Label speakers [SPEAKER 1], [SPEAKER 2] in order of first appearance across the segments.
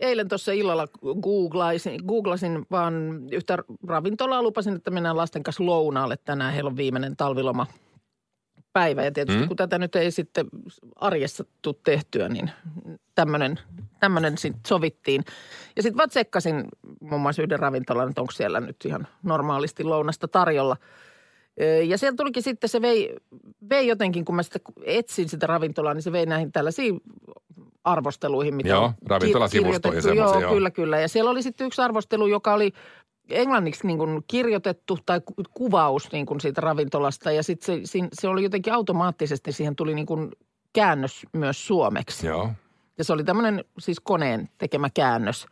[SPEAKER 1] eilen tuossa illalla googlasin, googlasin vaan yhtä ravintolaa. Lupasin, että mennään lasten kanssa lounaalle tänään. Heillä on viimeinen talviloma päivä. Ja tietysti mm. kun tätä nyt ei sitten arjessa tule tehtyä, niin tämmöinen tämmöinen sitten sovittiin. Ja sitten vaan tsekkasin muun muassa yhden ravintolan, että onko siellä nyt ihan normaalisti lounasta tarjolla. Ja sieltä tulikin sitten, se vei, vei jotenkin, kun mä sitä etsin sitä ravintolaa, niin se vei näihin tällaisiin arvosteluihin, mitä
[SPEAKER 2] Joo, ravintolasivustoihin
[SPEAKER 1] joo,
[SPEAKER 2] joo,
[SPEAKER 1] kyllä, kyllä. Ja siellä oli sitten yksi arvostelu, joka oli englanniksi niin kuin kirjoitettu tai kuvaus niin kuin siitä ravintolasta. Ja sitten se, se oli jotenkin automaattisesti, siihen tuli niin kuin käännös myös suomeksi.
[SPEAKER 2] Joo.
[SPEAKER 1] Ja se oli tämmöinen siis koneen tekemä käännös.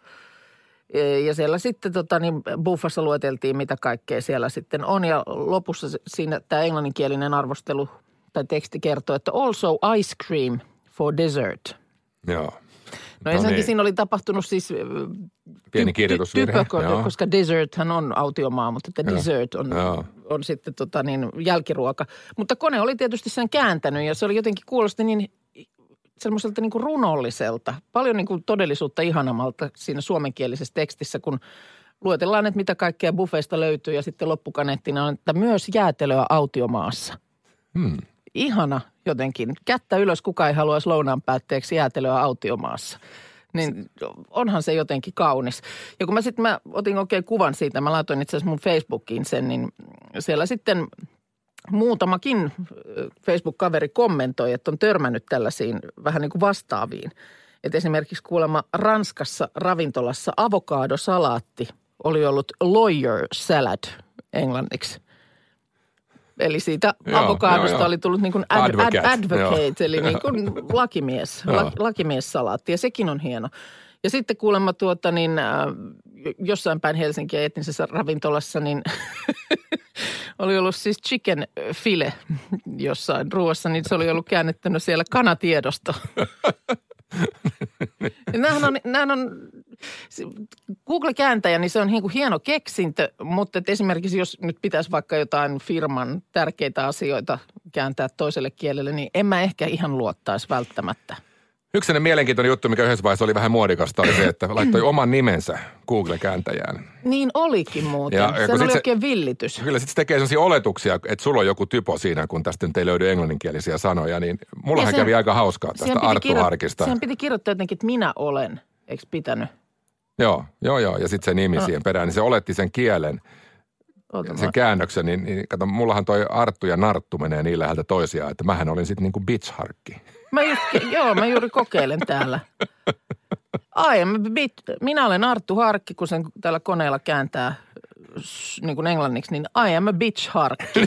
[SPEAKER 1] Ja siellä sitten tota, niin buffassa lueteltiin, mitä kaikkea siellä sitten on. Ja lopussa siinä tämä englanninkielinen arvostelu tai teksti kertoo, että also ice cream for dessert.
[SPEAKER 2] Joo.
[SPEAKER 1] No, no ensinnäkin niin. siinä oli tapahtunut siis
[SPEAKER 2] Pieni kirjoitusvirhe,
[SPEAKER 1] typö, koska deserthän on autiomaa, mutta että dessert on, on sitten tota niin, jälkiruoka. Mutta kone oli tietysti sen kääntänyt ja se oli jotenkin kuulosti niin semmoiselta niin kuin runolliselta, paljon niin kuin todellisuutta ihanamalta siinä suomenkielisessä tekstissä, kun luetellaan, että mitä kaikkea buffeista löytyy ja sitten loppukaneettina on, että myös jäätelöä autiomaassa.
[SPEAKER 2] Hmm.
[SPEAKER 1] Ihana jotenkin. Kättä ylös, kuka ei haluaisi lounaan päätteeksi jäätelöä autiomaassa. Niin onhan se jotenkin kaunis. Ja kun mä sitten mä otin oikein kuvan siitä, mä laitoin itse asiassa mun Facebookiin sen, niin siellä sitten – muutamakin Facebook-kaveri kommentoi, että on törmännyt tällaisiin vähän niin kuin vastaaviin. Että esimerkiksi kuulemma Ranskassa ravintolassa avokadosalaatti oli ollut lawyer salad englanniksi. Eli siitä joo, avokadosta joo, oli tullut niin kuin ad, advocate, ad, advocate eli niin kuin lakimies, la, lakimiessalaatti ja sekin on hieno. Ja sitten kuulemma tuota niin, äh, jossain päin Helsinkiä etnisessä ravintolassa, niin oli ollut siis chicken file jossain ruoassa, niin se oli ollut käännettänyt siellä kanatiedosto. nämähän on, nämähän on Google-kääntäjä, niin se on niin kuin hieno keksintö, mutta että esimerkiksi jos nyt pitäisi vaikka jotain firman tärkeitä asioita kääntää toiselle kielelle, niin en mä ehkä ihan luottaisi välttämättä –
[SPEAKER 2] Yksi sellainen mielenkiintoinen juttu, mikä yhdessä vaiheessa oli vähän muodikasta, oli se, että laittoi oman nimensä Google-kääntäjään.
[SPEAKER 1] Niin olikin muuten. Ja, se oli oikein villitys.
[SPEAKER 2] Kyllä, sitten se tekee sellaisia oletuksia, että sulla on joku typo siinä, kun tästä nyt ei löydy englanninkielisiä sanoja, niin mullahan sen, kävi aika hauskaa tästä Arttu Harkista.
[SPEAKER 1] Sen piti kirjoittaa jotenkin, että minä olen, eikö pitänyt?
[SPEAKER 2] Joo, joo, joo, ja sitten se nimi no. siihen perään, niin se oletti sen kielen – Oota, sen mä... käännöksen, niin, niin kato, mullahan toi Arttu ja Narttu menee niin läheltä toisiaan, että mähän olin sitten niin kuin bitch-harkki.
[SPEAKER 1] Mä just, joo, mä juuri kokeilen täällä. Ai, bit, minä olen Arttu Harkki, kun sen täällä koneella kääntää niin kuin englanniksi, niin I am a bitch harkki.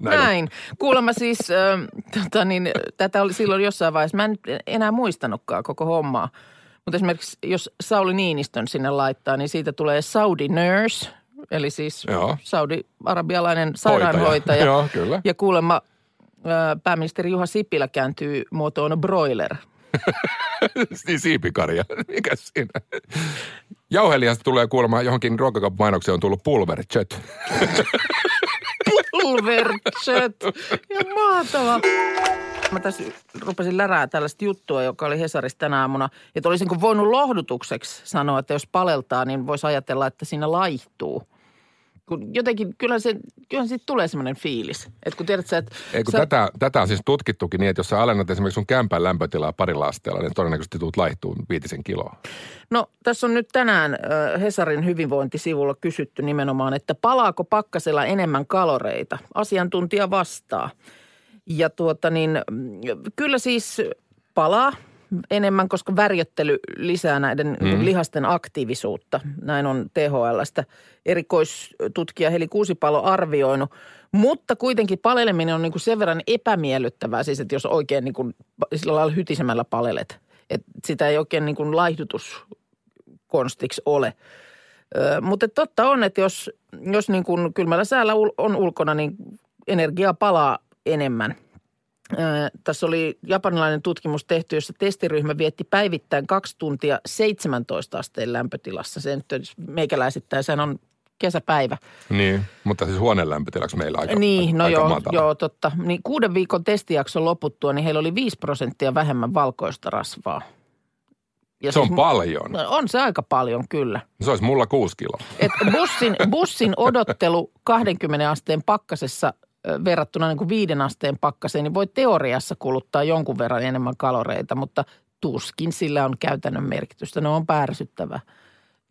[SPEAKER 1] Näin. Näin. Kuulemma siis, äh, tota niin, tätä oli silloin jossain vaiheessa, mä en enää muistanutkaan koko hommaa. Mutta esimerkiksi jos Sauli Niinistön sinne laittaa, niin siitä tulee Saudi nurse, eli siis Joo. saudi-arabialainen sairaanhoitaja.
[SPEAKER 2] Joo, kyllä.
[SPEAKER 1] Ja kuulemma pääministeri Juha Sipilä kääntyy muotoon broiler.
[SPEAKER 2] niin siipikarja. Mikä siinä? Jauhelijasta tulee kuulemma johonkin ruokakaupamainokseen on tullut pulverchet.
[SPEAKER 1] pulverchet. Ja mahtava. Mä tässä rupesin lärää tällaista juttua, joka oli Hesarissa tänä aamuna. Että olisinko voinut lohdutukseksi sanoa, että jos paleltaa, niin voisi ajatella, että siinä laihtuu kun jotenkin, kyllä se, kyllä siitä tulee semmoinen fiilis. Että kun tiedät sä, että...
[SPEAKER 2] Ei, kun
[SPEAKER 1] sä...
[SPEAKER 2] tätä, tätä on siis tutkittukin niin, että jos sä alennat esimerkiksi sun kämpän lämpötilaa parilla asteella, niin todennäköisesti tuut laihtuu viitisen kiloa.
[SPEAKER 1] No tässä on nyt tänään Hesarin hyvinvointisivulla kysytty nimenomaan, että palaako pakkasella enemmän kaloreita? Asiantuntija vastaa. Ja tuota niin, kyllä siis palaa enemmän, koska värjöttely lisää näiden mm. lihasten aktiivisuutta. Näin on THLstä erikoistutkija Heli Kuusipalo arvioinut. Mutta kuitenkin paleleminen on niin kuin sen verran epämiellyttävää, siis että jos oikein niin kuin sillä lailla hytisemällä palelet. Että sitä ei oikein niin kuin laihdutuskonstiksi ole. Ö, mutta totta on, että jos, jos niin kuin kylmällä säällä on ulkona, niin energiaa palaa enemmän. Tässä oli japanilainen tutkimus tehty, jossa testiryhmä vietti päivittäin kaksi tuntia 17 asteen lämpötilassa. Se nyt meikäläisittäin, sehän on kesäpäivä.
[SPEAKER 2] Niin, mutta siis huoneen lämpötilaksi meillä aika
[SPEAKER 1] Niin, no
[SPEAKER 2] aika
[SPEAKER 1] joo,
[SPEAKER 2] matala.
[SPEAKER 1] joo, totta. Niin kuuden viikon testijakson loputtua, niin heillä oli 5 prosenttia vähemmän valkoista rasvaa. Ja
[SPEAKER 2] Se on
[SPEAKER 1] siis-
[SPEAKER 2] paljon.
[SPEAKER 1] No, On se aika paljon, kyllä.
[SPEAKER 2] Se olisi mulla kuusi kiloa.
[SPEAKER 1] Et bussin, bussin odottelu 20 asteen pakkasessa verrattuna niin kuin viiden asteen pakkaseen, niin voi teoriassa kuluttaa jonkun verran enemmän kaloreita, mutta tuskin sillä on käytännön merkitystä. Ne on pärsyttävä.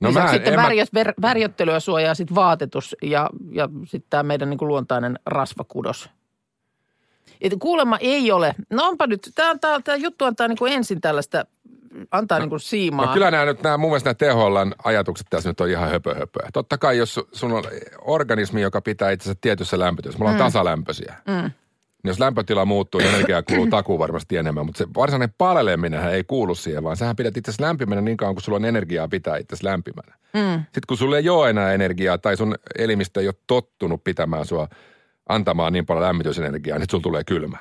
[SPEAKER 2] No mä en-
[SPEAKER 1] sitten
[SPEAKER 2] en mä-
[SPEAKER 1] värjö, ver, värjöttelyä suojaa sitten vaatetus ja, ja sitten tämä meidän niin kuin luontainen rasvakudos. Et kuulemma ei ole. No onpa nyt, tämä juttu antaa niin kuin ensin tällaista, antaa no, niin kuin siimaa.
[SPEAKER 2] No kyllä nämä nyt, nämä, mun mielestä nämä THLn ajatukset tässä nyt on ihan höpö, höpö. Totta kai, jos su- sun on organismi, joka pitää itsensä tietyssä lämpötilassa, mulla on mm. tasalämpöisiä. Mm. Niin jos lämpötila muuttuu, niin energiaa kuluu takuu varmasti enemmän. Mutta se varsinainen paleleminenhän ei kuulu siihen, vaan sähän pidät itse lämpimänä niin kauan, kun sulla on energiaa pitää itse lämpimänä. Mm. Sitten kun sulla ei ole enää energiaa tai sun elimistö ei ole tottunut pitämään sua antamaan niin paljon lämmitysenergiaa, niin sit sulla tulee kylmä.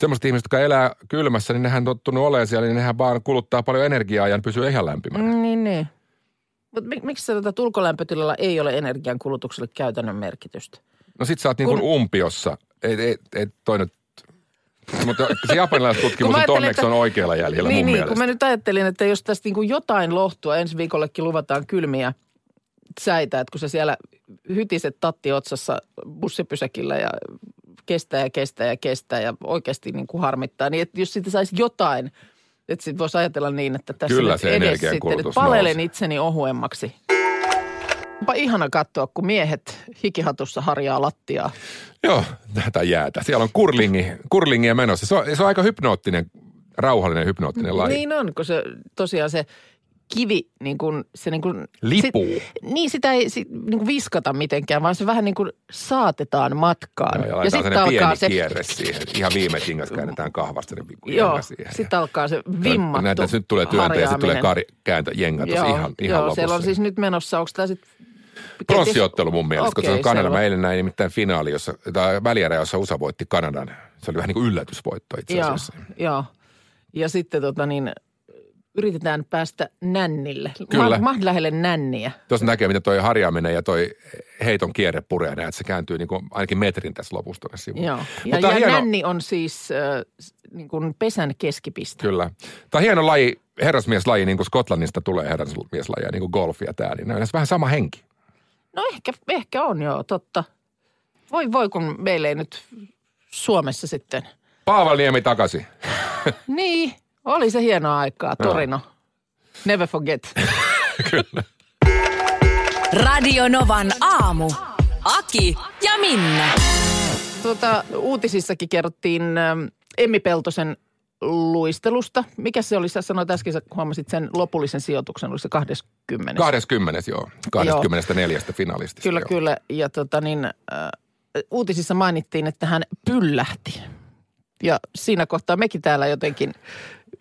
[SPEAKER 2] Semmoiset ihmiset, jotka elää kylmässä, niin nehän on tottunut olemaan siellä, niin nehän vaan kuluttaa paljon energiaa ja pysyy ihan lämpimänä.
[SPEAKER 1] Mm, Niin, niin. Mutta miksi se tota, ulkolämpötilalla ei ole energian kulutukselle käytännön merkitystä?
[SPEAKER 2] No sit sä oot niin kuin
[SPEAKER 1] Kun-
[SPEAKER 2] umpiossa. Ei, ei, ei toi nyt... Mutta se japanilaistutkimus on onneksi
[SPEAKER 1] että-
[SPEAKER 2] on oikealla jäljellä
[SPEAKER 1] niin,
[SPEAKER 2] mun
[SPEAKER 1] niin,
[SPEAKER 2] mielestä.
[SPEAKER 1] kun mä nyt ajattelin, että jos tästä niin kuin jotain lohtua, ensi viikollekin luvataan kylmiä säitä, että kun sä siellä hytiset tatti otsassa bussipysäkillä ja kestää ja kestää ja kestää ja oikeasti niin kuin harmittaa, niin että jos siitä saisi jotain, että sitten voisi ajatella niin, että tässä
[SPEAKER 2] Kyllä
[SPEAKER 1] nyt
[SPEAKER 2] se
[SPEAKER 1] edes sitten, että palelen
[SPEAKER 2] nousee.
[SPEAKER 1] itseni ohuemmaksi. Onpa ihana katsoa, kun miehet hikihatussa harjaa lattiaa.
[SPEAKER 2] Joo, tätä jäätä. Siellä on kurlingi, kurlingia menossa. Se on, se on aika hypnoottinen, rauhallinen hypnoottinen laji.
[SPEAKER 1] Niin on, kun se tosiaan se kivi niin kuin, se niin kuin,
[SPEAKER 2] Lipuu.
[SPEAKER 1] Sit, niin sitä ei sit, niin kuin viskata mitenkään, vaan se vähän niin kuin saatetaan matkaan.
[SPEAKER 2] Joo, ja laitetaan
[SPEAKER 1] sitten
[SPEAKER 2] pieni
[SPEAKER 1] se,
[SPEAKER 2] kierre siihen. Ihan viime tingas käännetään kahvasta ne
[SPEAKER 1] joo, sitten alkaa se vimmattu
[SPEAKER 2] Näitä nyt tulee työntä ja sitten tulee kari, kääntö, jenga tuossa
[SPEAKER 1] Joo,
[SPEAKER 2] ihan, ihan
[SPEAKER 1] joo
[SPEAKER 2] lopussa.
[SPEAKER 1] siellä on siis nyt menossa, onko tämä sitten...
[SPEAKER 2] Pronssiottelu mun mielestä, okay, koska se on
[SPEAKER 1] Okei,
[SPEAKER 2] Kanada. Mä eilen näin nimittäin finaali, jossa, tai välierä, jossa USA voitti Kanadan. Se oli vähän niin kuin yllätysvoitto itse
[SPEAKER 1] Joo,
[SPEAKER 2] asiassa.
[SPEAKER 1] joo. Ja sitten tota niin, yritetään päästä nännille.
[SPEAKER 2] Kyllä.
[SPEAKER 1] Ma- Mahdollisimman lähelle nänniä.
[SPEAKER 2] Tuossa näkee, miten toi harjaaminen ja toi heiton kierre puree näin, että se kääntyy niin kuin ainakin metrin tässä lopussa tuonne sivuun.
[SPEAKER 1] Joo. Ja, ja
[SPEAKER 2] hieno,
[SPEAKER 1] nänni on siis äh, niin kuin pesän keskipiste.
[SPEAKER 2] Kyllä. Tämä on hieno laji, herrasmieslaji, niin kuin Skotlannista tulee herrasmieslaji, niin kuin golf ja tämä. Niin on vähän sama henki.
[SPEAKER 1] No ehkä, ehkä on joo, totta. Voi voi, kun meillä ei nyt Suomessa sitten.
[SPEAKER 2] Paavalniemi takaisin.
[SPEAKER 1] Niin, oli se hienoa aikaa, Torino. Never forget.
[SPEAKER 3] Radio Novan aamu. Aki ja Minna.
[SPEAKER 1] Tuota, uutisissakin kerrottiin ähm, Emmi Peltosen luistelusta. Mikä se oli? Sä sanoit äsken, sä huomasit sen lopullisen sijoituksen, oli se 20.
[SPEAKER 2] 20. joo. 24. finalistista.
[SPEAKER 1] Kyllä,
[SPEAKER 2] joo.
[SPEAKER 1] kyllä. Ja tota niin, äh, uutisissa mainittiin, että hän pyllähti. Ja siinä kohtaa mekin täällä jotenkin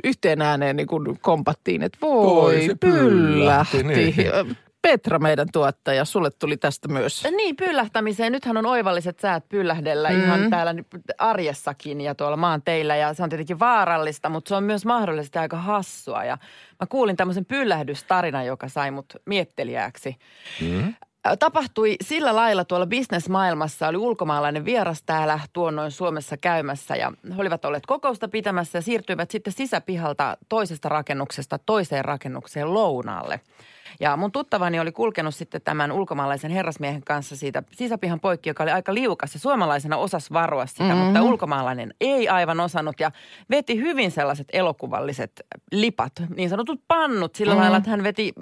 [SPEAKER 1] yhteen ääneen niin kuin kompattiin, että voi,
[SPEAKER 2] Voi, se pyllähti,
[SPEAKER 1] pyllähti.
[SPEAKER 2] niin.
[SPEAKER 1] Petra, meidän tuottaja, sulle tuli tästä myös.
[SPEAKER 4] Niin, pyllähtämiseen. Nythän on oivalliset säät pyllähdellä mm. ihan täällä nyt arjessakin ja tuolla maanteillä. Ja se on tietenkin vaarallista, mutta se on myös mahdollisesti aika hassua. Ja mä kuulin tämmöisen pyllähdystarinan, joka sai mut miettelijäksi. Mm. Tapahtui sillä lailla tuolla bisnesmaailmassa. Oli ulkomaalainen vieras täällä tuonnoin Suomessa käymässä ja he olivat olleet kokousta pitämässä ja siirtyivät sitten sisäpihalta toisesta rakennuksesta toiseen rakennukseen lounaalle. Ja mun tuttavani oli kulkenut sitten tämän ulkomaalaisen herrasmiehen kanssa siitä sisäpihan poikki, joka oli aika liukas ja suomalaisena osasi varoa sitä, mm-hmm. mutta ulkomaalainen ei aivan osannut ja veti hyvin sellaiset elokuvalliset lipat, niin sanotut pannut sillä mm-hmm. lailla, että hän veti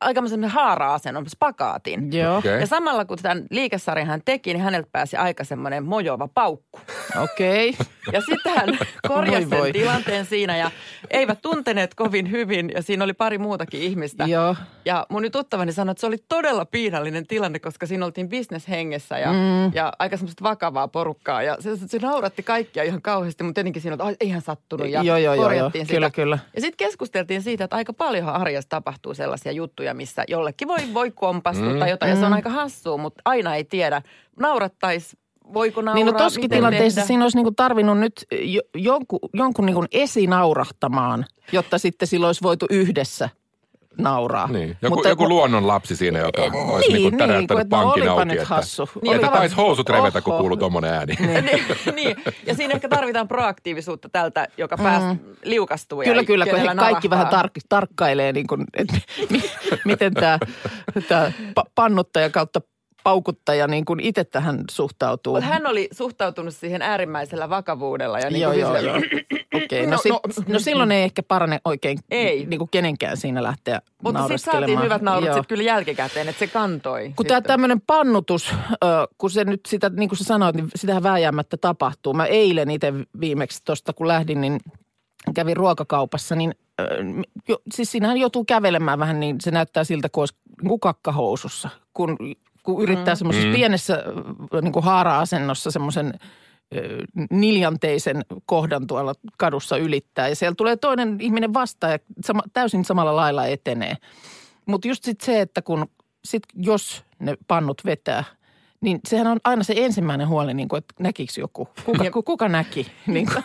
[SPEAKER 4] aikamoisen haara-asennon, spakaatin.
[SPEAKER 1] Joo,
[SPEAKER 2] Okei.
[SPEAKER 4] Ja samalla kun tämän liikesarjan hän teki, niin häneltä pääsi aika semmoinen mojova paukku.
[SPEAKER 1] okei. Okay.
[SPEAKER 4] Ja sitten hän korjasi
[SPEAKER 1] Voi voi.
[SPEAKER 4] sen tilanteen siinä ja eivät tunteneet kovin hyvin ja siinä oli pari muutakin ihmistä.
[SPEAKER 1] Joo.
[SPEAKER 4] Ja mun nyt tuttavani sanoi, että se oli todella piinallinen tilanne, koska siinä oltiin bisneshengessä ja, mm. ja aika semmoista vakavaa porukkaa. Ja se, se nauratti kaikkia ihan kauheasti, mutta tietenkin siinä oli, että eihän sattunut ja
[SPEAKER 1] Joo, joo, joo,
[SPEAKER 4] korjattiin
[SPEAKER 1] joo.
[SPEAKER 4] sitä.
[SPEAKER 1] Kyllä, kyllä.
[SPEAKER 4] Ja sitten keskusteltiin siitä, että aika paljonhan arjessa tapahtuu sellaisia juttuja, juttuja, missä jollekin voi, voi kompastua mm, tai jotain. Ja se on aika hassua, mutta aina ei tiedä. Naurattaisi voiko nauraa,
[SPEAKER 1] Niin no tossakin tilanteessa
[SPEAKER 4] tehdä.
[SPEAKER 1] siinä olisi niinku tarvinnut nyt jo, jonkun, jonkun niinku esinaurahtamaan, jotta sitten silloin olisi voitu yhdessä nauraa.
[SPEAKER 2] Niin. Joku, joku luonnon lapsi siinä, joka olisi
[SPEAKER 1] niin,
[SPEAKER 2] niin, niin,
[SPEAKER 1] niin,
[SPEAKER 2] täräyttänyt
[SPEAKER 1] no
[SPEAKER 2] pankin auki.
[SPEAKER 1] nyt
[SPEAKER 2] Että,
[SPEAKER 1] hassu.
[SPEAKER 4] Niin,
[SPEAKER 2] että taisi housut revetä, kun kuuluu tuommoinen ääni.
[SPEAKER 4] niin, niin. Ja siinä ehkä tarvitaan proaktiivisuutta tältä, joka pääs liukastuu. ja
[SPEAKER 1] Kyllä, kyllä, kun he kaikki vähän tar- tarkkailee, niin kuin, että mi- miten tämä, tämä pa- pannuttaja kautta paukuttaja niin kuin itse tähän suhtautuu.
[SPEAKER 4] Mutta hän oli suhtautunut siihen äärimmäisellä vakavuudella. Ja niin
[SPEAKER 1] joo,
[SPEAKER 4] kuin
[SPEAKER 1] joo,
[SPEAKER 4] sille-
[SPEAKER 1] joo. Okei, no,
[SPEAKER 4] No,
[SPEAKER 1] sit,
[SPEAKER 4] no.
[SPEAKER 1] no, silloin ei ehkä parane oikein
[SPEAKER 4] Ei.
[SPEAKER 1] niin kuin kenenkään siinä lähteä
[SPEAKER 4] Mutta sitten saatiin
[SPEAKER 1] naureskelemaan.
[SPEAKER 4] hyvät naurut
[SPEAKER 1] Joo.
[SPEAKER 4] sit kyllä jälkikäteen, että se kantoi.
[SPEAKER 1] Kun tämä
[SPEAKER 4] sitten.
[SPEAKER 1] tämmöinen pannutus, kun se nyt sitä, niin kuin sä sanoit, niin sitähän vääjäämättä tapahtuu. Mä eilen itse viimeksi tuosta, kun lähdin, niin kävin ruokakaupassa, niin jo, siis siinähän joutuu kävelemään vähän, niin se näyttää siltä, kun olisi niin kuin kakkahousussa. Kun, kun yrittää semmoisessa
[SPEAKER 2] Mm.
[SPEAKER 1] pienessä niin kuin haara-asennossa semmoisen niljanteisen kohdan tuolla kadussa ylittää. Ja siellä tulee toinen ihminen vastaan ja sama, täysin samalla lailla etenee. Mutta just sitten se, että kun sit jos ne pannut vetää, niin sehän on aina se ensimmäinen huoli, niin kuin, että näkikö joku. Kuka, ku, kuka näki? Niin kuin,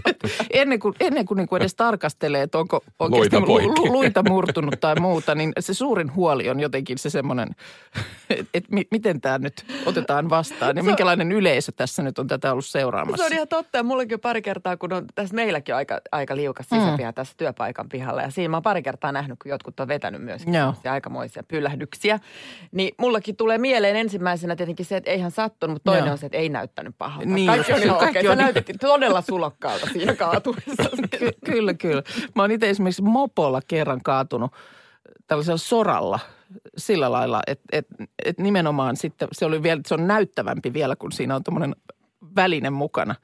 [SPEAKER 1] ennen kuin, ennen kuin, niin kuin edes tarkastelee, että onko oikeasti
[SPEAKER 2] Luita
[SPEAKER 1] lu, luita murtunut tai muuta, niin se suurin huoli on jotenkin se semmoinen, että et mi, miten tämä nyt otetaan vastaan ja minkälainen yleisö tässä nyt on tätä ollut seuraamassa.
[SPEAKER 4] Se on ihan totta. Ja mullakin on pari kertaa, kun on tässä meilläkin on aika, aika liukas sisäpiha tässä työpaikan pihalla. Ja siinä mä oon pari kertaa nähnyt, kun jotkut on vetänyt myös aikamoisia pyllähdyksiä. Niin mullakin tulee mieleen ensimmäisenä tietenkin se, että eihän sattunut, mutta toinen
[SPEAKER 1] Joo.
[SPEAKER 4] on se, että ei näyttänyt pahalta.
[SPEAKER 1] Niin
[SPEAKER 4] kaikki on ihan
[SPEAKER 1] kaikki on-
[SPEAKER 4] Sä näytit todella sulokkaalta siinä kaatuessa.
[SPEAKER 1] Ky- kyllä, kyllä. Mä oon itse esimerkiksi mopolla kerran kaatunut tällaisella soralla sillä lailla, että et, et nimenomaan sitten se oli vielä, se on näyttävämpi vielä, kun siinä on tuommoinen väline mukana.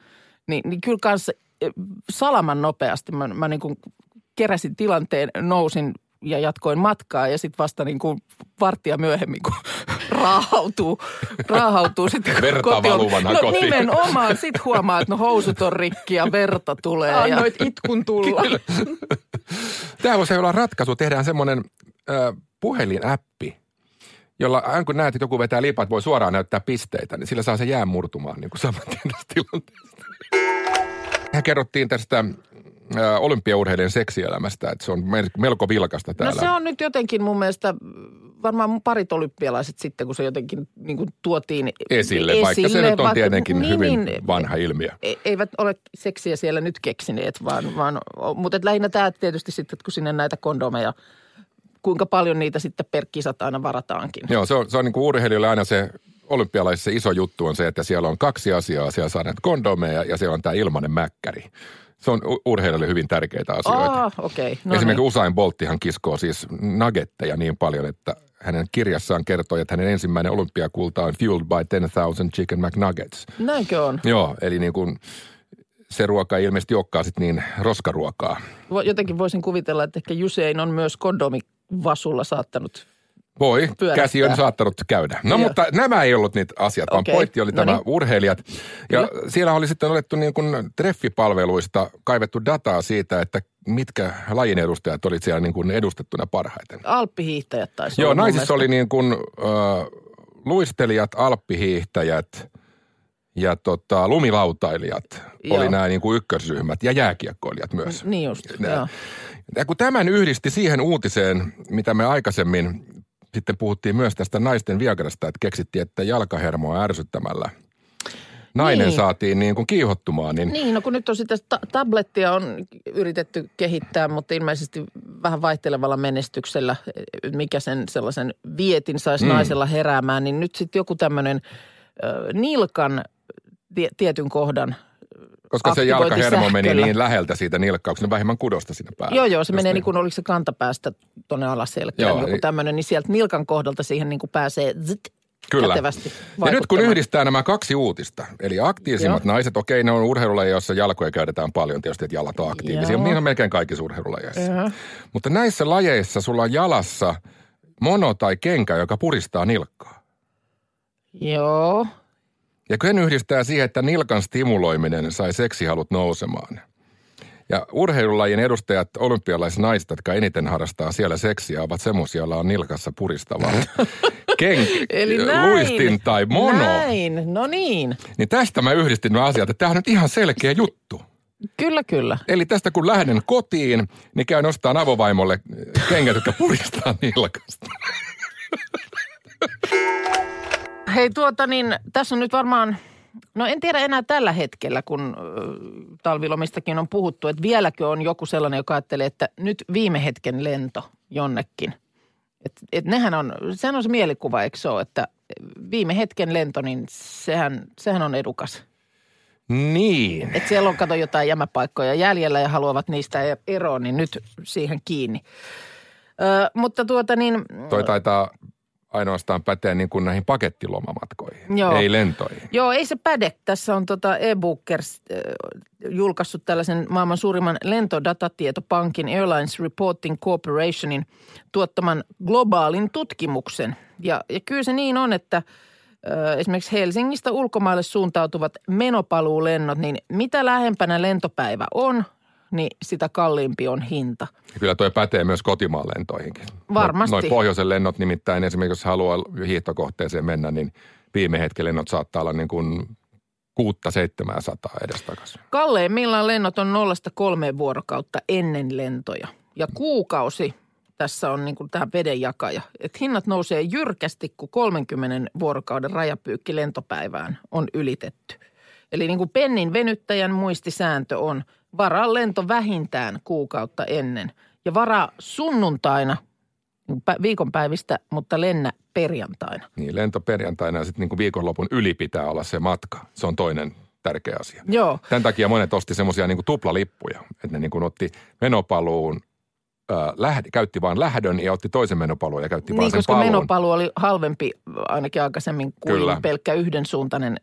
[SPEAKER 1] Niin, niin kyllä kanssa eh, salaman nopeasti mä, mä niin kuin keräsin tilanteen, nousin ja jatkoin matkaa ja sitten vasta niin kuin varttia myöhemmin, kun raahautuu, raahautuu sitten
[SPEAKER 2] Verta
[SPEAKER 1] kotiin.
[SPEAKER 2] valuvana
[SPEAKER 1] no,
[SPEAKER 2] kotiin.
[SPEAKER 1] nimenomaan. Sitten huomaa, että no housut on rikki ja verta tulee. ja,
[SPEAKER 4] Annoit itkun tulla.
[SPEAKER 2] Tämä voisi olla ratkaisu. Tehdään semmoinen äh, puhelinäppi, jolla aina kun näet, että joku vetää lipat, voi suoraan näyttää pisteitä, niin sillä saa se jää murtumaan niin kuin saman tien tästä tilanteesta. Hän kerrottiin tästä äh, olympiaurheilijan seksielämästä, että se on mel- melko vilkasta
[SPEAKER 1] No
[SPEAKER 2] täällä.
[SPEAKER 1] se on nyt jotenkin mun mielestä varmaan parit olympialaiset sitten, kun se jotenkin niin kuin tuotiin
[SPEAKER 2] esille, vaikka se nyt on tietenkin
[SPEAKER 1] niin,
[SPEAKER 2] hyvin
[SPEAKER 1] niin,
[SPEAKER 2] vanha ilmiö.
[SPEAKER 1] e- eivät ole seksiä siellä nyt keksineet, vaan, vaan mutta et lähinnä tämä tietysti sitten, että kun sinne näitä kondomeja, kuinka paljon niitä sitten per kisat aina varataankin.
[SPEAKER 2] Joo, se on, se on niin kuin urheilijoille aina se olympialaisissa iso juttu on se, että siellä on kaksi asiaa. Siellä saa näitä kondomeja ja siellä on tämä ilmanen mäkkäri. Se on urheilijoille hyvin tärkeitä asioita.
[SPEAKER 1] Okei. Okay. No
[SPEAKER 2] Esimerkiksi
[SPEAKER 1] niin.
[SPEAKER 2] Usain Bolttihan kiskoo siis nuggetteja niin paljon, että hänen kirjassaan kertoo, että hänen ensimmäinen olympiakulta on fueled by 10,000 chicken McNuggets.
[SPEAKER 1] Näinkö on?
[SPEAKER 2] Joo, eli niin kuin se ruoka ei ilmeisesti olekaan sit niin roskaruokaa.
[SPEAKER 1] Jotenkin voisin kuvitella, että ehkä Jusein on myös kondomivasulla saattanut
[SPEAKER 2] Voi,
[SPEAKER 1] Pyörähtää.
[SPEAKER 2] käsi on saattanut käydä. No
[SPEAKER 1] Joo.
[SPEAKER 2] mutta nämä ei ollut niitä asiat, vaan
[SPEAKER 1] Okei,
[SPEAKER 2] pointti oli
[SPEAKER 1] no
[SPEAKER 2] tämä
[SPEAKER 1] niin.
[SPEAKER 2] urheilijat. Ja
[SPEAKER 1] Kyllä.
[SPEAKER 2] siellä oli sitten otettu niin kuin treffipalveluista kaivettu dataa siitä, että mitkä lajin edustajat olivat siellä niin kuin edustettuna parhaiten.
[SPEAKER 1] alppihiihtäjät taisi
[SPEAKER 2] Joo, naisissa oli niin kuin äh, luistelijat, alppihiihtäjät ja tota, lumilautailijat
[SPEAKER 1] Joo.
[SPEAKER 2] oli nämä niin kuin ykkösryhmät ja jääkiekkoilijat myös.
[SPEAKER 1] Niin just, joo.
[SPEAKER 2] Ja kun tämän yhdisti siihen uutiseen, mitä me aikaisemmin sitten puhuttiin myös tästä naisten viagrasta, että keksittiin, että jalkahermoa ärsyttämällä nainen
[SPEAKER 1] Niin.
[SPEAKER 2] saatiin niin kuin kiihottumaan, niin,
[SPEAKER 1] Niin, no kun nyt on sitä ta- tablettia on yritetty kehittää, mutta ilmeisesti vähän vaihtelevalla menestyksellä, mikä sen sellaisen vietin saisi
[SPEAKER 2] Mm.
[SPEAKER 1] naisella heräämään, niin nyt sitten joku tämmöinen nilkan tie- tietyn kohdan.
[SPEAKER 2] Koska se jalkahermo meni niin läheltä siitä nilkkauksesta, niin vähemmän kudosta siinä päällä.
[SPEAKER 1] Joo, joo, se
[SPEAKER 2] Just
[SPEAKER 1] menee niin kuin, oliko se kantapäästä tuonne alaselkään, joku
[SPEAKER 2] niin-
[SPEAKER 1] tämmöinen, niin sieltä nilkan kohdalta siihen niin kuin pääsee zit,
[SPEAKER 2] Kyllä. Ja nyt kun yhdistää nämä kaksi uutista, eli aktiivisimmat
[SPEAKER 1] Joo.
[SPEAKER 2] naiset, okei ne on urheilulajeja, joissa jalkoja käytetään paljon, tietysti että jalat on aktiivisia,
[SPEAKER 1] Joo.
[SPEAKER 2] niin on melkein kaikissa urheilulajeissa.
[SPEAKER 1] Joo.
[SPEAKER 2] Mutta näissä lajeissa sulla on jalassa mono tai kenkä, joka puristaa nilkkaa.
[SPEAKER 1] Joo,
[SPEAKER 2] Ja kun sen yhdistää siihen, että nilkan stimuloiminen sai seksihalut nousemaan. Ja urheilulajien edustajat, olympialaisnaiset, jotka eniten harrastaa siellä seksiä, ovat semmoisia, joilla on nilkassa puristavaa. Ken,
[SPEAKER 1] Eli näin,
[SPEAKER 2] luistin tai mono.
[SPEAKER 1] Näin, no niin.
[SPEAKER 2] Niin tästä mä yhdistin nämä asiat, että tämä on nyt ihan selkeä juttu.
[SPEAKER 1] Kyllä, kyllä.
[SPEAKER 2] Eli tästä kun lähden kotiin, niin käyn ostaa avovaimolle kengät, jotka puristaa nilkasta.
[SPEAKER 1] Hei tuota niin, tässä on nyt varmaan, no en tiedä enää tällä hetkellä, kun ö, talvilomistakin on puhuttu, että vieläkö on joku sellainen, joka ajattelee, että nyt viime hetken lento jonnekin. Et, et nehän on, sehän on se mielikuva, eikö se ole, että viime hetken lento, niin sehän, sehän on edukas.
[SPEAKER 2] Niin.
[SPEAKER 1] Että siellä on kato jotain jämäpaikkoja jäljellä ja haluavat niistä e- eroon, niin nyt siihen kiinni. Ö, mutta tuota niin,
[SPEAKER 2] Toi taitaa ainoastaan päteä niin kuin näihin pakettilomamatkoihin,
[SPEAKER 1] Joo.
[SPEAKER 2] ei lentoihin.
[SPEAKER 1] Joo, ei se päde. Tässä on tota e-bookers äh, julkaissut tällaisen maailman suurimman lentodatatietopankin Airlines Reporting Corporationin tuottaman globaalin tutkimuksen. Ja, ja kyllä se niin on, että äh, esimerkiksi Helsingistä ulkomaille suuntautuvat menopaluulennot, niin mitä lähempänä lentopäivä on, niin sitä kalliimpi on hinta.
[SPEAKER 2] Ja Kyllä toi pätee myös kotimaan lentoihinkin.
[SPEAKER 1] Varmasti.
[SPEAKER 2] Noin pohjoisen lennot nimittäin, esimerkiksi jos haluaa hiihtokohteeseen mennä, niin viime hetken lennot saattaa olla niin kuin kuutta seitsemää sataa edestakaisin.
[SPEAKER 1] Kalleimmillaan lennot on nollasta kolmeen vuorokautta ennen lentoja. Ja kuukausi tässä on niin kuin tämä vedenjakaja. Että hinnat nousee jyrkästi, kun 30 vuorokauden rajapyykki lentopäivään on ylitetty. Eli niin kuin pennin venyttäjän muistisääntö on varaa lento vähintään kuukautta ennen. Ja varaa sunnuntaina niin pä- viikonpäivistä, mutta lennä perjantaina.
[SPEAKER 2] Niin lento perjantaina ja sitten niin kuin viikonlopun yli pitää olla se matka. Se on toinen tärkeä asia.
[SPEAKER 1] Joo.
[SPEAKER 2] Tämän takia monet osti semmoisia niin kuin tuplalippuja, että ne niin kuin otti menopaluun, lähd, käytti vain lähdön ja otti toisen menopaluun ja käytti vain
[SPEAKER 1] Niin,
[SPEAKER 2] sen
[SPEAKER 1] koska
[SPEAKER 2] paluun.
[SPEAKER 1] menopaluu oli halvempi ainakin aikaisemmin kuin
[SPEAKER 2] Kyllä.
[SPEAKER 1] pelkkä yhdensuuntainen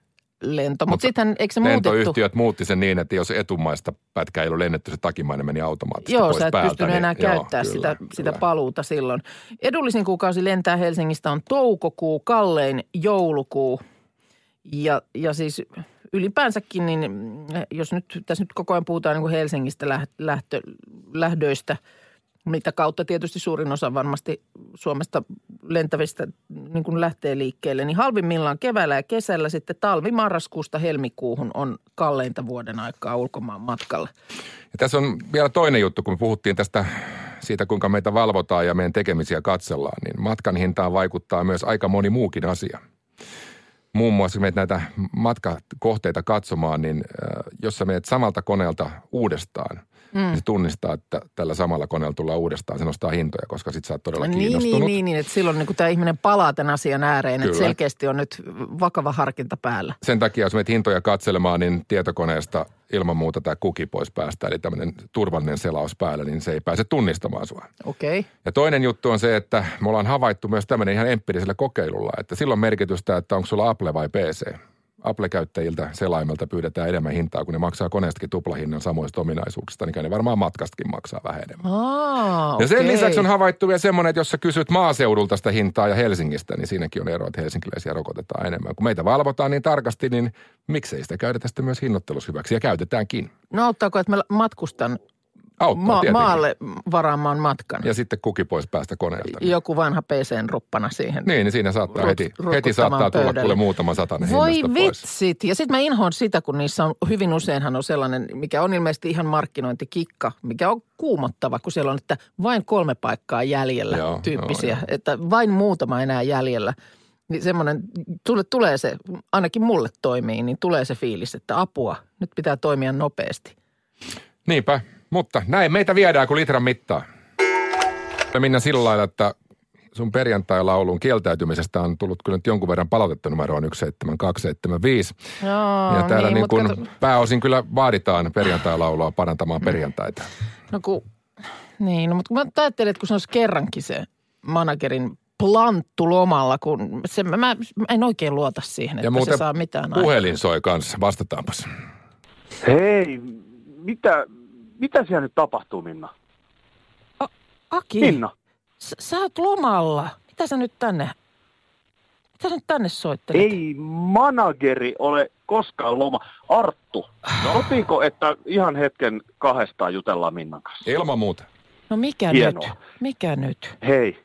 [SPEAKER 1] lento. Mutta
[SPEAKER 2] Mutta
[SPEAKER 1] sittenhän, eikö se muutettu?
[SPEAKER 2] Lentoyhtiöt muutti sen niin, että jos etumaista pätkää ei ollut lennetty, se takimainen meni automaattisesti
[SPEAKER 1] Joo,
[SPEAKER 2] pois
[SPEAKER 1] sä et
[SPEAKER 2] päältä.
[SPEAKER 1] pystynyt enää
[SPEAKER 2] niin, joo,
[SPEAKER 1] käyttää
[SPEAKER 2] kyllä,
[SPEAKER 1] sitä,
[SPEAKER 2] kyllä.
[SPEAKER 1] sitä paluuta silloin. Edullisin kuukausi lentää Helsingistä on toukokuu, kallein joulukuu. Ja, ja siis ylipäänsäkin, niin jos nyt, tässä nyt koko ajan puhutaan niin kuin Helsingistä läht- lähtö, lähdöistä, mitä kautta tietysti suurin osa varmasti Suomesta lentävistä niin kuin lähtee liikkeelle, niin halvimmillaan keväällä ja kesällä sitten talvi marraskuusta helmikuuhun on kalleinta vuoden aikaa ulkomaan matkalla.
[SPEAKER 2] Ja tässä on vielä toinen juttu, kun puhuttiin tästä siitä, kuinka meitä valvotaan ja meidän tekemisiä katsellaan, niin matkan hintaan vaikuttaa myös aika moni muukin asia. Muun muassa kun menet näitä matkakohteita katsomaan, niin äh, jos sä menet samalta koneelta uudestaan, mm. niin se tunnistaa, että tällä samalla koneella tullaan uudestaan. Se nostaa hintoja, koska sit sä oot todella
[SPEAKER 1] Niin,
[SPEAKER 2] kiinnostunut.
[SPEAKER 1] niin, niin, niin, että silloin niin tämä ihminen palaa tämän asian ääreen, että selkeästi on nyt vakava harkinta päällä.
[SPEAKER 2] Sen takia, jos menet hintoja katselemaan, niin tietokoneesta ilman muuta tämä kuki pois päästä, eli tämmöinen turvallinen selaus päällä, niin se ei pääse tunnistamaan sua.
[SPEAKER 1] Okei. Okay.
[SPEAKER 2] Ja toinen juttu on se, että me ollaan havaittu myös tämmöinen ihan empiirisellä kokeilulla, että silloin merkitystä, että onko sulla Apple vai PC. Apple-käyttäjiltä selaimelta pyydetään enemmän hintaa, kun ne maksaa koneestakin tuplahinnan samoista ominaisuuksista, niin kai ne varmaan matkastakin maksaa vähän enemmän.
[SPEAKER 1] Aa,
[SPEAKER 2] Ja sen
[SPEAKER 1] okei.
[SPEAKER 2] lisäksi on havaittu vielä semmoinen, että jos sä kysyt maaseudulta sitä hintaa ja Helsingistä, niin siinäkin on ero, että helsinkiläisiä rokotetaan enemmän. Kun meitä valvotaan niin tarkasti, niin miksei sitä käytetä sitten myös hinnoittelussa hyväksi ja käytetäänkin.
[SPEAKER 1] No auttaako, että mä matkustan
[SPEAKER 2] Auttaa
[SPEAKER 1] ma-
[SPEAKER 2] tietenkin.
[SPEAKER 1] maalle varaamaan matkan?
[SPEAKER 2] Ja sitten kuki pois päästä koneelta. Niin,
[SPEAKER 1] Joku vanha PC-ruppana siihen.
[SPEAKER 2] niin, niin siinä saattaa
[SPEAKER 1] Rut-
[SPEAKER 2] heti, heti saattaa tulla kuule muutama satanen
[SPEAKER 1] Voi
[SPEAKER 2] hinnasta pois.
[SPEAKER 1] vitsit. Ja sitten mä inhoon sitä, kun niissä on hyvin useinhan on sellainen, mikä on ilmeisesti ihan markkinointikikka, mikä on kuumottava, kun siellä on, että vain kolme paikkaa jäljellä
[SPEAKER 2] Joo,
[SPEAKER 1] tyyppisiä.
[SPEAKER 2] joo, joo.
[SPEAKER 1] Että vain muutama enää jäljellä. Niin semmoinen, tule, tulee se, ainakin mulle toimii, niin tulee se fiilis, että apua, nyt pitää toimia nopeasti.
[SPEAKER 2] Niinpä, mutta näin meitä viedään kuin litran mittaa. Ja Minna sillä lailla, että sun perjantai-laulun kieltäytymisestä on tullut kyllä nyt jonkun verran palautetta numeroon 17275.
[SPEAKER 1] Joo,
[SPEAKER 2] ja täällä niin, niin
[SPEAKER 1] kato-
[SPEAKER 2] pääosin kyllä vaaditaan perjantai-laulua parantamaan perjantaita.
[SPEAKER 1] No kun, niin, no, mutta kun mä ajattelin, että kun se olisi kerrankin se managerin planttu lomalla, kun se, mä, mä en oikein luota siihen, että
[SPEAKER 2] Ja
[SPEAKER 1] se saa mitään
[SPEAKER 2] puhelin soi kanssa, vastataanpas.
[SPEAKER 5] Hei, mitä, mitä siellä nyt tapahtuu, Minna?
[SPEAKER 1] Aki,
[SPEAKER 5] Minna,
[SPEAKER 1] sä, sä oot lomalla. Mitä sä nyt tänne? Mitä sä nyt tänne soittelet?
[SPEAKER 5] Ei manageri ole koskaan loma. Arttu, no. sopiiko, että ihan hetken kahdestaan jutellaan Minnan kanssa?
[SPEAKER 2] Ilman muuta.
[SPEAKER 1] No mikä
[SPEAKER 5] Hienoa.
[SPEAKER 1] nyt? Mikä nyt?
[SPEAKER 5] Hei,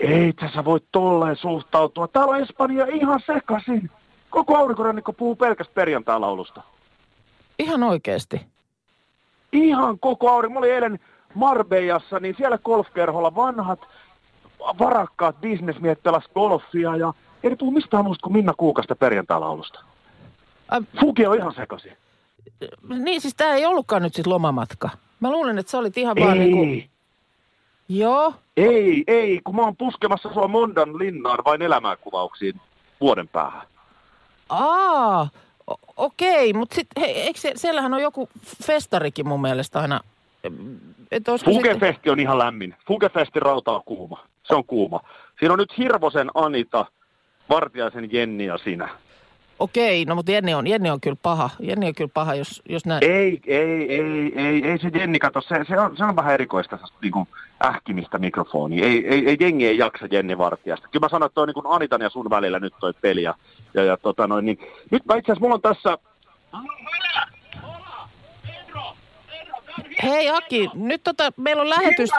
[SPEAKER 5] ei tässä voi tolleen suhtautua. Täällä on Espanja ihan sekaisin. Koko aurinkorannikko puhuu pelkästä perjantai-laulusta.
[SPEAKER 1] Ihan oikeesti.
[SPEAKER 5] Ihan koko aurinko. Mä olin eilen Marbejassa, niin siellä golfkerholla vanhat, varakkaat bisnesmiehet pelas golfia ja ei puhu mistään muusta kuin Minna Kuukasta perjantai-laulusta.
[SPEAKER 1] Ai,
[SPEAKER 5] Fuki on ihan sekaisin.
[SPEAKER 1] niin siis tää ei ollutkaan nyt sit lomamatka. Mä luulen, että sä olit ihan vaan
[SPEAKER 5] Ei,
[SPEAKER 1] niinku... Joo.
[SPEAKER 5] ei, ei, kun mä oon puskemassa sua Mondan linnaan vain elämänkuvauksiin vuoden päähän.
[SPEAKER 1] Aa, okei, mutta sitten eikö se, siellähän on joku festarikin mun mielestä aina.
[SPEAKER 5] Fugefesti on ihan lämmin. Fugefestin rauta on kuuma. Se on kuuma. Siinä on nyt Hirvosen Anita, Vartiaisen Jenni ja sinä.
[SPEAKER 1] Okei, no mutta Jenni on, Jenni on kyllä paha. Jenni on kyllä paha, jos, jos näin.
[SPEAKER 5] Ei, ei, ei, ei, ei se Jenni kato, se, se, on, se on vähän erikoista se, niin kuin ähkimistä mikrofoniin. Ei, ei, ei jengi ei jaksa Jenni Vartijasta. Kyllä mä sanoin, että toi on niin kuin Anitan ja sun välillä nyt toi peli. Ja, ja, ja tota noin, niin. Nyt mä itse asiassa, mulla on tässä...
[SPEAKER 1] Hei Aki, nyt tota, meillä on lähetys.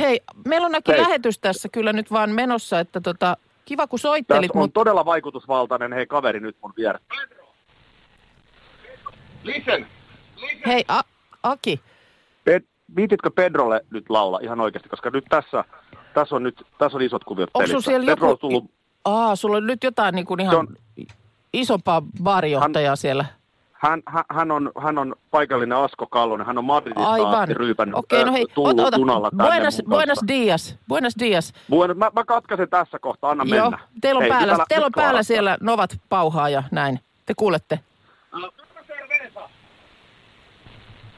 [SPEAKER 1] Hei, meillä on
[SPEAKER 5] Hei.
[SPEAKER 1] lähetys tässä kyllä nyt vaan menossa, että tota, kiva kun soittelit,
[SPEAKER 5] Tässä on
[SPEAKER 1] mutta
[SPEAKER 5] todella vaikutusvaltainen hei kaveri nyt mun vieressä. Listen,
[SPEAKER 1] hei A- Aki,
[SPEAKER 5] Ped, viititkö Pedrolle nyt laula ihan oikeasti, koska nyt tässä, tässä on nyt tässä on isot kuviot
[SPEAKER 1] onko sulla
[SPEAKER 5] pelissä.
[SPEAKER 1] siellä
[SPEAKER 5] Pedro
[SPEAKER 1] joku,
[SPEAKER 5] on tullut,
[SPEAKER 1] aa, sulla on nyt jotain niin kuin ihan
[SPEAKER 5] on-
[SPEAKER 1] isompaa baarijohtajaa siellä.
[SPEAKER 5] Hän, hän, hän, on, hän on paikallinen Asko Kallonen, hän on Madridista
[SPEAKER 1] Aivan.
[SPEAKER 5] asti ryypännyt,
[SPEAKER 1] Okei, no hei,
[SPEAKER 5] tullut
[SPEAKER 1] ota, ota.
[SPEAKER 5] junalla tänne
[SPEAKER 1] Buenas, buenas dias, buenas dias.
[SPEAKER 5] Buenas, mä, mä katkaisen tässä kohtaa, anna
[SPEAKER 1] Joo,
[SPEAKER 5] mennä.
[SPEAKER 1] teillä on
[SPEAKER 5] Hei,
[SPEAKER 1] päällä, teillä on päällä siellä novat pauhaa ja näin. Te kuulette.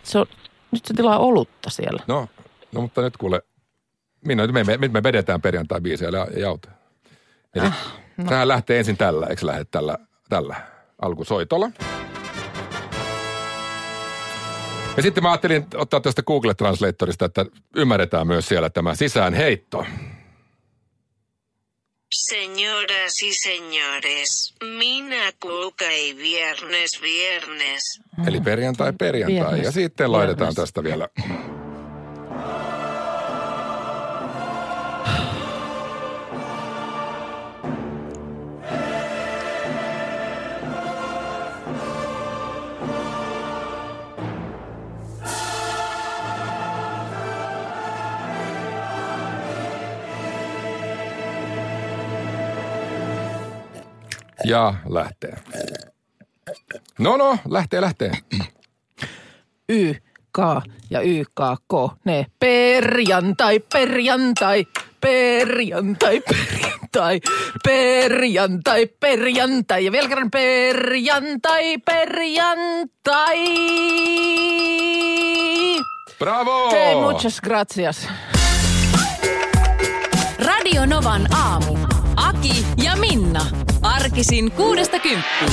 [SPEAKER 1] Se on, nyt se tilaa olutta siellä.
[SPEAKER 2] No, no mutta nyt kuule, minä, nyt me, me, me vedetään perjantai-biisejä ja, ja auto. Eli
[SPEAKER 1] Ah,
[SPEAKER 2] no. lähtee ensin tällä, eikö lähde tällä, tällä alkusoitolla? Ja sitten mä ajattelin ottaa tästä Google Translatorista, että ymmärretään myös siellä tämä sisäänheitto.
[SPEAKER 6] Señoras y señores, Mina Kuka y viernes, viernes.
[SPEAKER 2] Eli perjantai, perjantai.
[SPEAKER 1] Viernes,
[SPEAKER 2] ja sitten laitetaan tästä vielä. Ja lähtee. No no, lähtee, lähtee.
[SPEAKER 1] Y, K ja Y, K, K. Ne perjantai, perjantai, perjantai, perjantai, perjantai, perjantai. Ja vielä kerran perjantai, perjantai.
[SPEAKER 2] Bravo!
[SPEAKER 1] Hei, muchas gracias.
[SPEAKER 3] Radio Novan aamu. Aki ja Minna. Arkisin kuudesta kymppiin.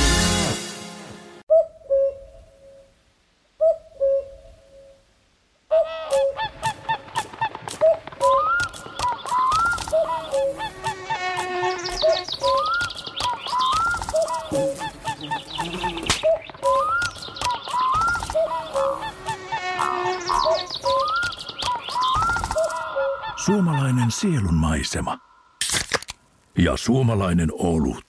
[SPEAKER 7] Suomalainen sielunmaisema. Ja suomalainen olut.